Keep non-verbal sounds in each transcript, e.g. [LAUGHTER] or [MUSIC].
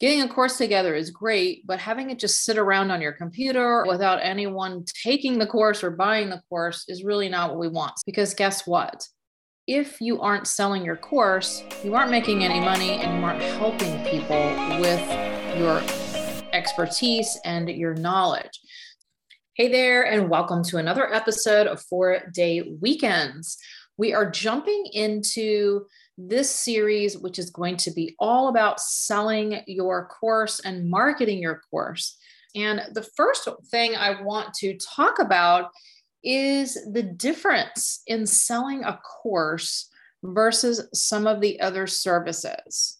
getting a course together is great, but having it just sit around on your computer without anyone taking the course or buying the course is really not what we want. Because guess what? If you aren't selling your course, you aren't making any money and you aren't helping people with your expertise and your knowledge. Hey there, and welcome to another episode of Four Day Weekends. We are jumping into this series, which is going to be all about selling your course and marketing your course. And the first thing I want to talk about is the difference in selling a course versus some of the other services.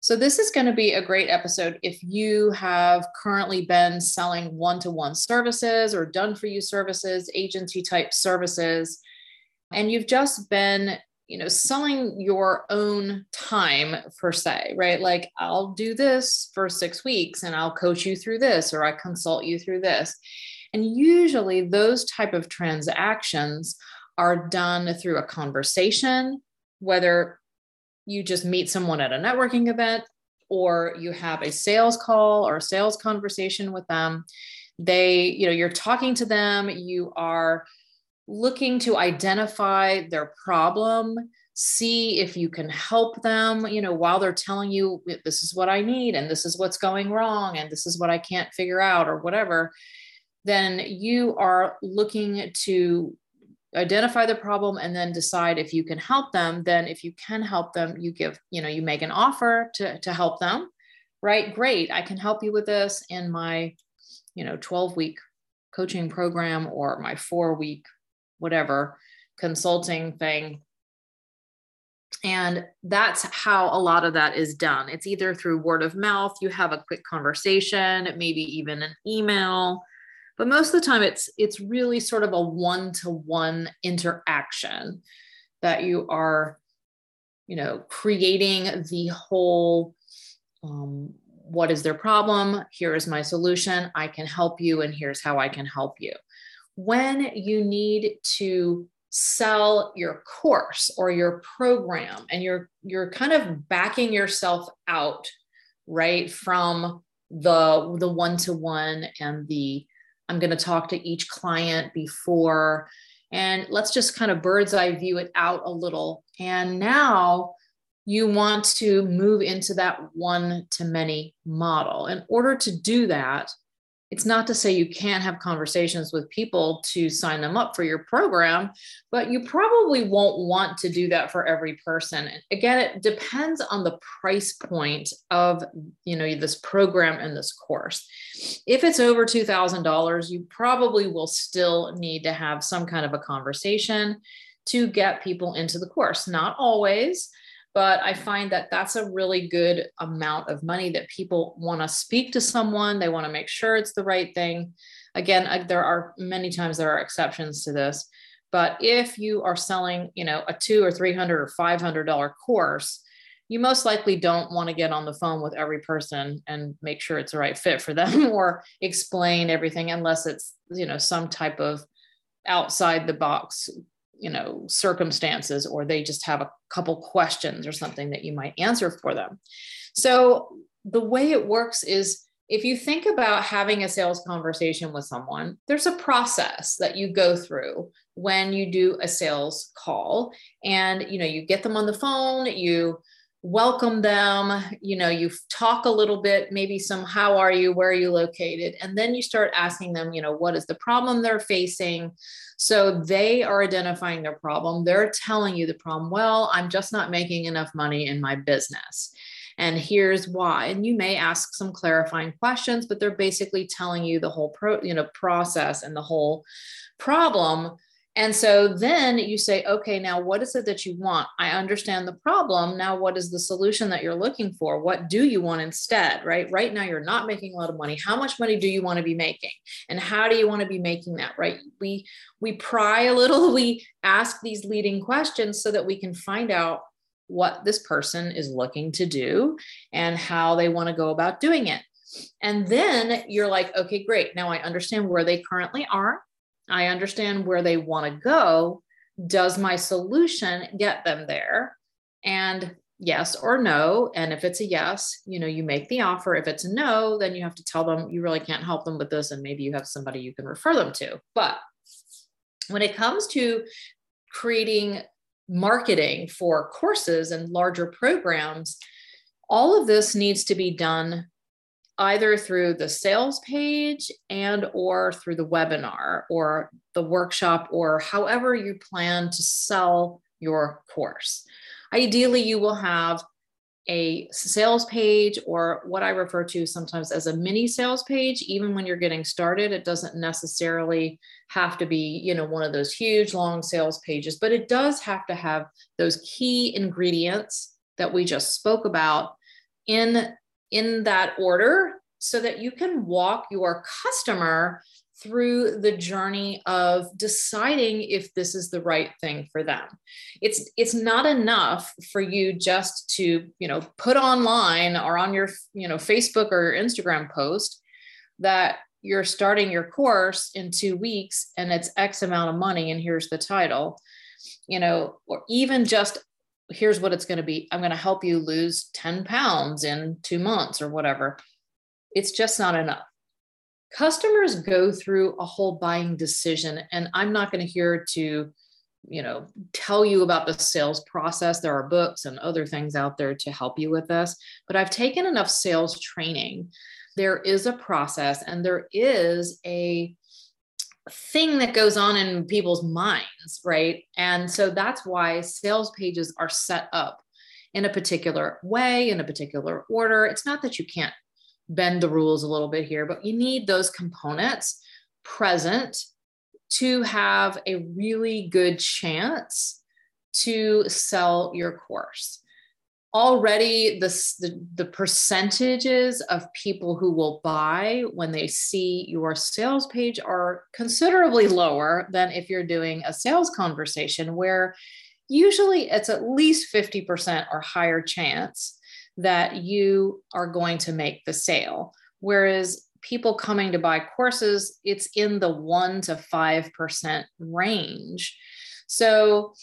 So, this is going to be a great episode if you have currently been selling one to one services or done for you services, agency type services, and you've just been you know selling your own time per se right? Like i'll do this for 6 weeks and i'll coach you through this or i consult you through this. And usually those type of transactions are done through a conversation whether you just meet someone at a networking event or you have a sales call or a sales conversation with them. They you know you're talking to them you are looking to identify their problem see if you can help them you know while they're telling you this is what i need and this is what's going wrong and this is what i can't figure out or whatever then you are looking to identify the problem and then decide if you can help them then if you can help them you give you know you make an offer to to help them right? Great i can help you with this in my you know 12 week coaching program or my 4 week whatever consulting thing. And that's how a lot of that is done. It's either through word of mouth, you have a quick conversation, maybe even an email, but most of the time it's it's really sort of a one-to-one interaction that you are you know creating the whole um, what is their problem here is my solution i can help you and here's how i can help you when you need to sell your course or your program and you're you're kind of backing yourself out right from the the one to one and the I'm going to talk to each client before and let's just kind of bird's eye view it out a little. And now you want to move into that one to many model. In order to do that it's not to say you can't have conversations with people to sign them up for your program, but you probably won't want to do that for every person. Again, it depends on the price point of, you know, this program and this course. If it's over $2,000, you probably will still need to have some kind of a conversation to get people into the course. Not always, but I find that that's a really good amount of money that people want to speak to someone. They want to make sure it's the right thing. Again, there are many times there are exceptions to this, but if you are selling, you know, a two or three hundred or five hundred dollar course, you most likely don't want to get on the phone with every person and make sure it's the right fit for them [LAUGHS] or explain everything unless it's you know some type of outside the box you know circumstances or they just have a couple questions or something that you might answer for them. So the way it works is if you think about having a sales conversation with someone there's a process that you go through when you do a sales call and you know you get them on the phone you welcome them you know you talk a little bit maybe some how are you? Where are you located? And then you start asking them you know what is the problem they're facing? So they are identifying their problem. They're telling you the problem well i'm just not making enough money in my business and here's why. And you may ask some clarifying questions but they're basically telling you the whole pro you know process and the whole problem and so then you say, okay, now what is it that you want? I understand the problem. Now, what is the solution that you're looking for? What do you want instead? Right? Right now, you're not making a lot of money. How much money do you want to be making? And how do you want to be making that? Right? We we pry a little, [LAUGHS] we ask these leading questions so that we can find out what this person is looking to do and how they want to go about doing it. And then you're like, okay, great. Now I understand where they currently are. I understand where they want to go. Does my solution get them there? And yes or no and if it's a yes you know you make the offer if it's a no then you have to tell them you really can't help them with this and maybe you have somebody you can refer them to but when it comes to creating marketing for courses and larger programs all of this needs to be done either through the sales page and or through the webinar or the workshop or however you plan to sell your course Ideally, you will have a sales page or what I refer to sometimes as a mini sales page. Even when you're getting started, it doesn't necessarily have to be, you know, one of those huge long sales pages, but it does have to have those key ingredients that we just spoke about in in that order so that you can walk your customer through the journey of deciding if this is the right thing for them. It's it's not enough for you just to you know put online or on your you know facebook or instagram post that you're starting your course in two weeks and it's x amount of money and here's the title. You know or even just here's what it's going to be. I'm going to help you lose 10 pounds in two months or whatever. It's just not enough. Customers go through a whole buying decision and i'm not going to here to you know tell you about the sales process. There are books and other things out there to help you with this but i've taken enough sales training. There is a process and there is a thing that goes on in people's minds right and so that's why sales pages are set up in a particular way in a particular order it's not that you can't bend the rules a little bit here, but you need those components present to have a really good chance to sell your course. Already, this, the, the percentages of people who will buy when they see your sales page are considerably lower than if you're doing a sales conversation, where usually it's at least 50% or higher chance that you are going to make the sale. Whereas people coming to buy courses, it's in the 1% to 5% range. So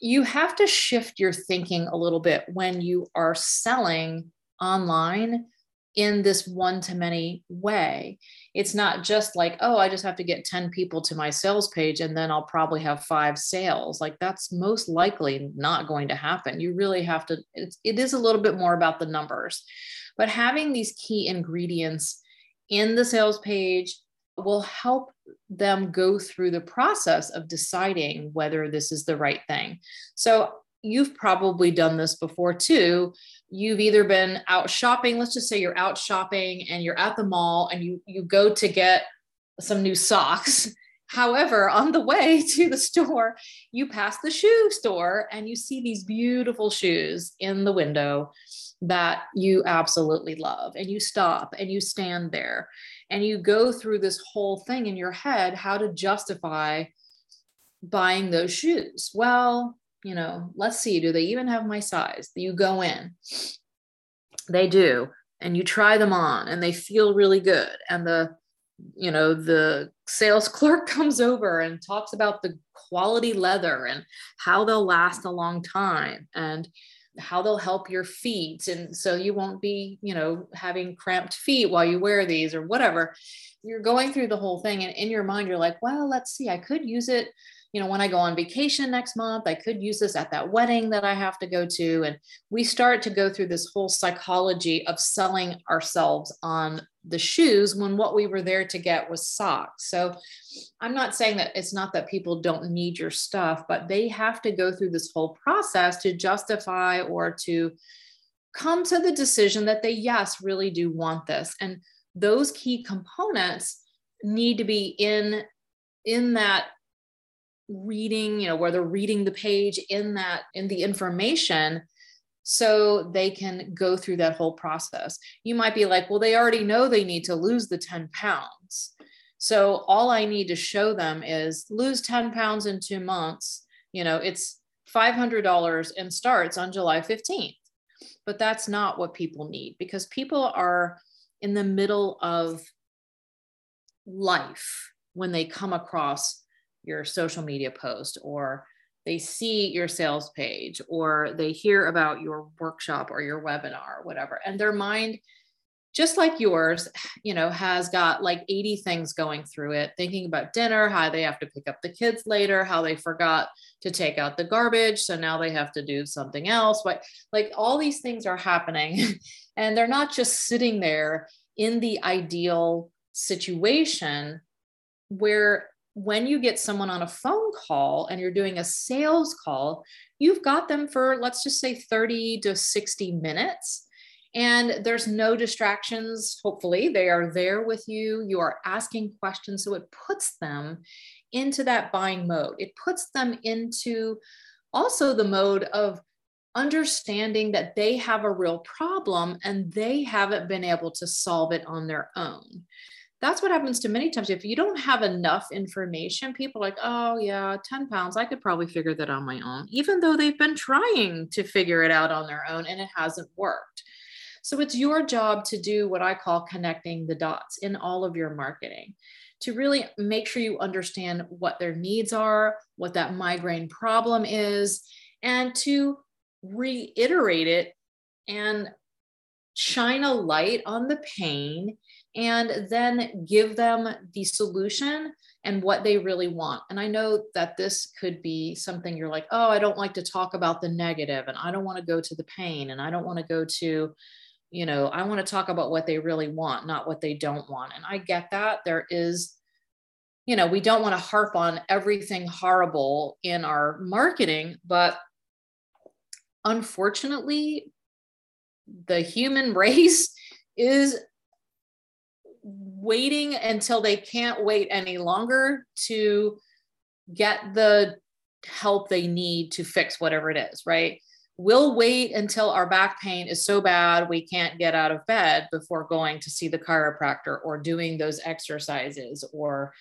you have to shift your thinking a little bit when you are selling online in this one to many way. It's not just like, oh, I just have to get 10 people to my sales page and then I'll probably have five sales. Like that's most likely not going to happen. You really have to, it's, it is a little bit more about the numbers. But having these key ingredients in the sales page will help them go through the process of deciding whether this is the right thing. So you've probably done this before too. You've either been out shopping let's just say you're out shopping and you're at the mall and you you go to get some new socks. [LAUGHS] However on the way [LAUGHS] to the store you pass the shoe store and you see these beautiful shoes in the window that you absolutely love and you stop and you stand there and you go through this whole thing in your head how to justify buying those shoes well you know, let's see, do they even have my size? You go in, they do, and you try them on and they feel really good. And the, you know, the sales [LAUGHS] clerk comes over and talks about the quality leather and how they'll last a long time and how they'll help your feet. And so you won't be, you know, having cramped feet while you wear these or whatever. You're going through the whole thing. And in your mind, you're like, well, let's see, I could use it you know, when I go on vacation next month, I could use this at that wedding that I have to go to. And we start to go through this whole psychology of selling ourselves on the shoes when what we were there to get was socks. So I'm not saying that it's not that people don't need your stuff, but they have to go through this whole process to justify or to come to the decision that they, yes, really do want this. And those key components need to be in in that reading, you know, where they're reading the page in that, in the information so they can go through that whole process. You might be like, well, they already know they need to lose the 10 pounds. So all I need to show them is lose 10 pounds in two months. You know, it's $500 and starts on July 15th. But that's not what people need because people are in the middle of life when they come across your social media post or they see your sales page or they hear about your workshop or your webinar or whatever and their mind just like yours, you know, has got like 80 things going through it, thinking about dinner, how they have to pick up the kids later, how they forgot to take out the garbage. So now they have to do something else. But like all these things are happening [LAUGHS] and they're not just sitting there in the ideal situation where when you get someone on a phone call and you're doing a sales call, you've got them for, let's just say 30 to 60 minutes and there's no distractions. Hopefully, they are there with you. You are asking questions. So it puts them into that buying mode. It puts them into also the mode of understanding that they have a real problem and they haven't been able to solve it on their own. That's what happens to many times. If you don't have enough information, people like, oh, yeah, 10 pounds, I could probably figure that on my own, even though they've been trying to figure it out on their own and it hasn't worked. So it's your job to do what I call connecting the dots in all of your marketing to really make sure you understand what their needs are, what that migraine problem is, and to reiterate it and shine a light on the pain and then give them the solution and what they really want. And I know that this could be something you're like, oh, I don't like to talk about the negative and I don't want to go to the pain and I don't want to go to you know i want to talk about what they really want not what they don't want and i get that there is you know we don't want to harp on everything horrible in our marketing but unfortunately the human [LAUGHS] race is waiting until they can't wait any longer to get the help they need to fix whatever it is right? We'll wait until our back pain is so bad we can't get out of bed before going to see the chiropractor or doing those exercises or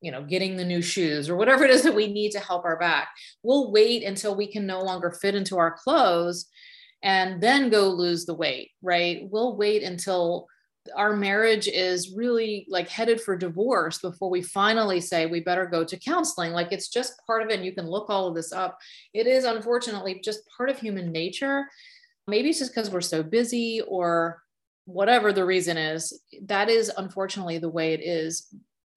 you know getting the new shoes or whatever it is that we need to help our back. We'll wait until we can no longer fit into our clothes and then go lose the weight right? We'll wait until our marriage is really like headed for divorce before we finally say we better go to counseling. Like it's just part of it and you can look all of this up. It is unfortunately just part of human nature. Maybe it's just because we're so busy or whatever the reason is. That is unfortunately the way it is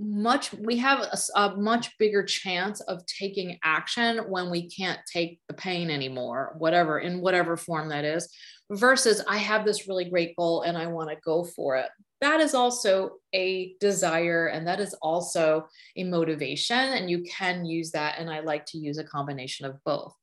much we have a, a, much bigger chance of taking action when we can't take the pain anymore whatever in whatever form that is versus I have this really great goal and I want to go for it. That is also a desire and that is also a motivation. And you can use that. And I like to use a combination of both.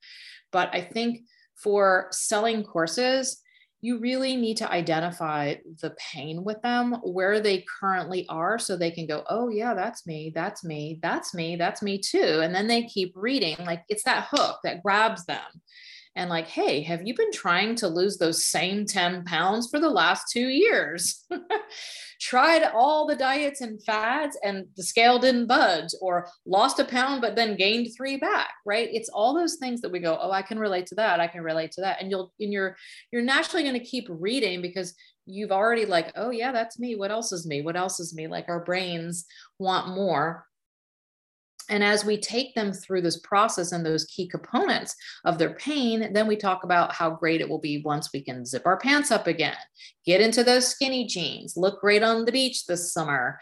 But I think for selling courses, you really need to identify the pain with them, where they currently are, so they can go, oh, yeah, that's me, that's me, that's me, that's me too. And then they keep reading. Like it's that hook that grabs them and like, hey, have you been trying to lose those same 10 pounds for the last two years? [LAUGHS] Tried all the diets and fads and the scale didn't budge, or lost a pound but then gained three back, right? It's all those things that we go, oh, I can relate to that. I can relate to that. And you'll, and you're, you're naturally going to keep reading because you've already like, oh, yeah, that's me. What else is me? What else is me? Like our brains want more and as we take them through this process and those key components of their pain, then we talk about how great it will be once we can zip our pants up again, get into those skinny jeans, look great on the beach this summer,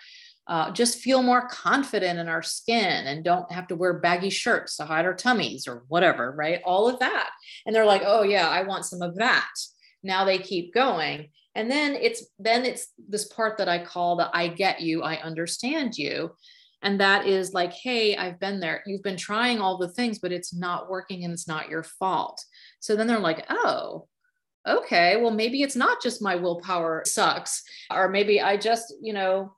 uh, just feel more confident in our skin and don't have to wear baggy shirts to hide our tummies or whatever, right? All of that. And they're like, oh, yeah, I want some of that. Now they keep going. And then it's then it's this part that I call the I get you, I understand you and that is like hey i've been there. You've been trying all the things but it's not working and it's not your fault. So then they're like oh okay. Well maybe it's not just my willpower sucks. Or maybe i just you know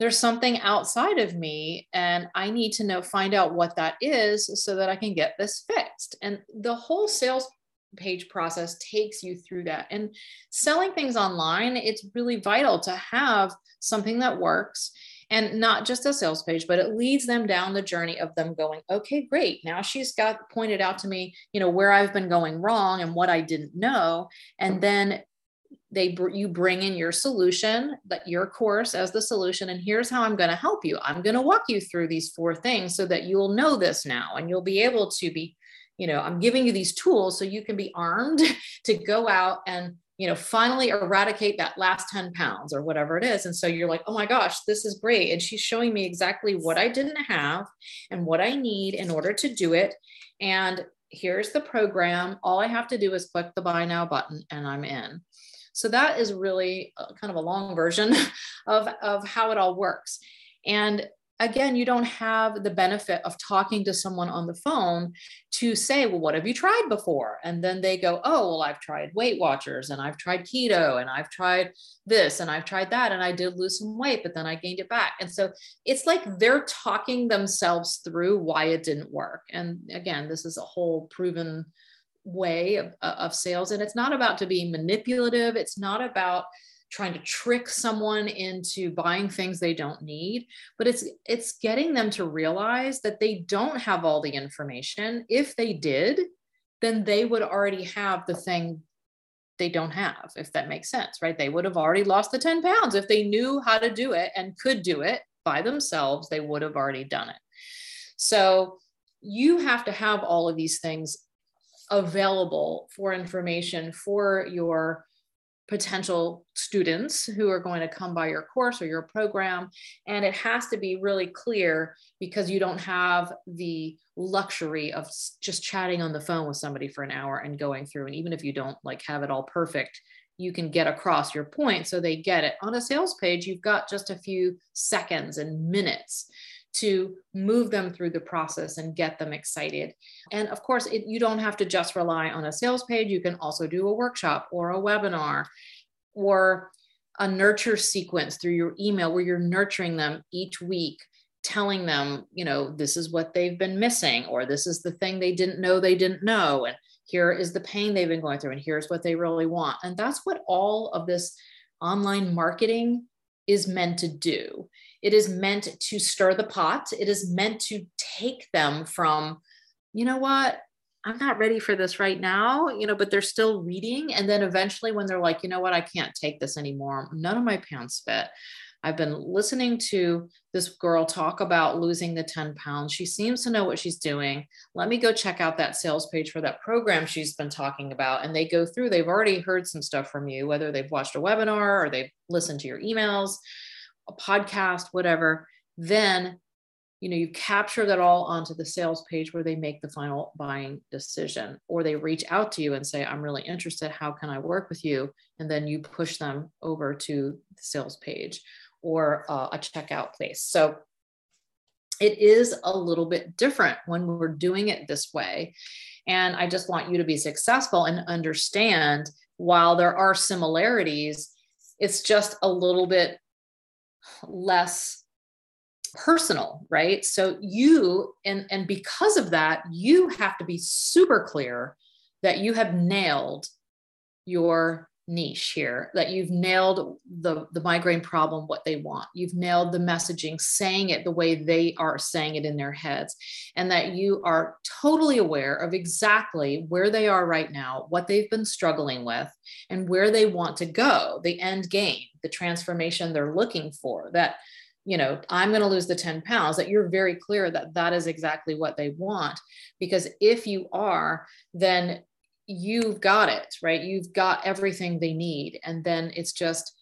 there's something outside of me and i need to know find out what that is so that i can get this fixed. And the whole sales page process takes you through that. And selling things online it's really vital to have something that works and not just a sales page but it leads them down the journey of them going okay great. Now she's got pointed out to me you know where i've been going wrong and what i didn't know. And then they you bring in your solution that your course as the solution and here's how i'm going to help you. I'm going to walk you through these four things so that you'll know this now and you'll be able to be you know i'm giving you these tools so you can be armed [LAUGHS] to go out and you know finally eradicate that last 10 pounds or whatever it is. And so you're like oh my gosh this is great. And she's showing me exactly what i didn't have and what i need in order to do it. And here's the program. All i have to do is click the buy now button and i'm in. So that is really uh, kind of a long version [LAUGHS] of, of how it all works. And again, you don't have the benefit of talking to someone on the phone to say, well, what have you tried before? And then they go, oh, well, I've tried Weight Watchers and I've tried keto and I've tried this and I've tried that. And I did lose some weight, but then I gained it back. And so it's like they're talking themselves through why it didn't work. And again, this is a whole proven way of, of sales. And it's not about to be manipulative. It's not about trying to trick someone into buying things they don't need but it's it's getting them to realize that they don't have all the information. If they did then they would already have the thing they don't have if that makes sense right? They would have already lost the 10 pounds. If they knew how to do it and could do it by themselves they would have already done it. So you have to have all of these things available for information for your potential students who are going to come by your course or your program. And it has to be really clear because you don't have the luxury of just chatting on the phone with somebody for an hour and going through. And even if you don't like have it all perfect, you can get across your point so they get it. On a sales page, you've got just a few seconds and minutes to move them through the process and get them excited. And of course, it, you don't have to just rely on a sales page. You can also do a workshop or a webinar or a nurture sequence through your email where you're nurturing them each week telling them you know this is what they've been missing or this is the thing they didn't know they didn't know and here is the pain they've been going through and here's what they really want and that's what all of this online marketing is meant to do it is meant to stir the pot. It is meant to take them from, you know what, I'm not ready for this right now, you know, but they're still reading. And then eventually, when they're like, you know what, I can't take this anymore, none of my pants fit. I've been listening to this girl talk about losing the 10 pounds. She seems to know what she's doing. Let me go check out that sales page for that program she's been talking about. And they go through, they've already heard some stuff from you, whether they've watched a webinar or they've listened to your emails a podcast, whatever, then you know you capture that all onto the sales page where they make the final buying decision or they reach out to you and say i'm really interested how can i work with you and then you push them over to the sales page or uh, a checkout place. So it is a little bit different when we're doing it this way. And i just want you to be successful and understand while there are similarities it's just a little bit less personal right? So you and and because of that you have to be super clear that you have nailed your niche here that you've nailed the the migraine problem what they want. You've nailed the messaging saying it the way they are saying it in their heads and that you are totally aware of exactly where they are right now what they've been struggling with and where they want to go the end game the transformation they're looking for that you know i'm going to lose the 10 pounds that you're very clear that that is exactly what they want. Because if you are then you've got it right? You've got everything they need. And then it's just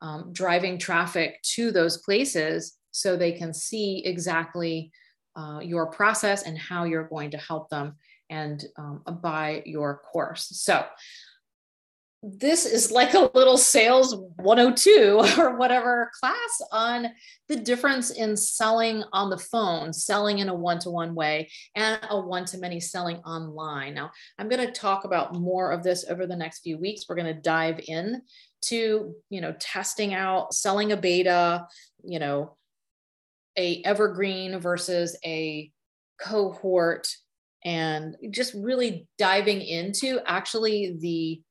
um, driving traffic to those places so they can see exactly uh, your process and how you're going to help them and um, buy your course. So this is like a little sales 102 [LAUGHS] or whatever class on the difference in selling on the phone, selling in a one to one way, and a one to many selling online. Now, I'm going to talk about more of this over the next few weeks. We're going to dive in to, you know, testing out selling a beta, you know, a evergreen versus a cohort and just really diving into actually the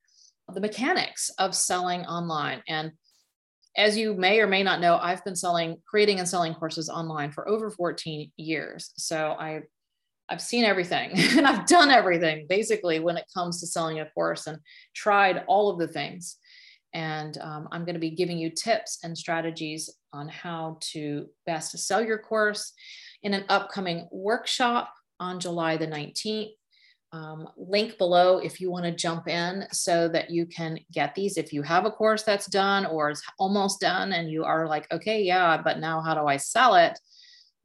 the mechanics of selling online. And as you may or may not know, I've been selling, creating and selling courses online for over 14 years. So I I've seen everything [LAUGHS] and I've done everything basically when it comes to selling a course and tried all of the things. And um, I'm going to be giving you tips and strategies on how to best sell your course in an upcoming workshop on July the 19th um, link below if you want to jump in so that you can get these. If you have a course that's done or is almost done and you are like, okay, yeah, but now how do I sell it?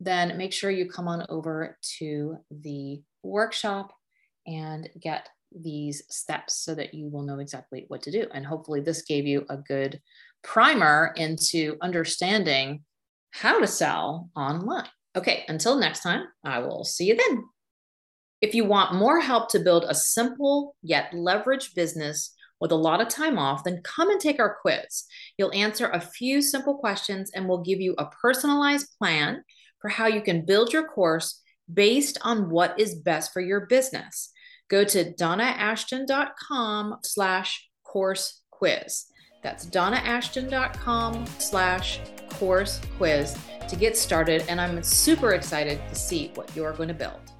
Then make sure you come on over to the workshop and get these steps so that you will know exactly what to do. And hopefully, this gave you a good primer into understanding how to sell online. Okay, until next time, I will see you then. If you want more help to build a simple yet leveraged business with a lot of time off, then come and take our quiz. You'll answer a few simple questions and we'll give you a personalized plan for how you can build your course based on what is best for your business. Go to donnaashton.com slash course quiz. That's donnaashton.com slash course quiz to get started. And I'm super excited to see what you're going to build.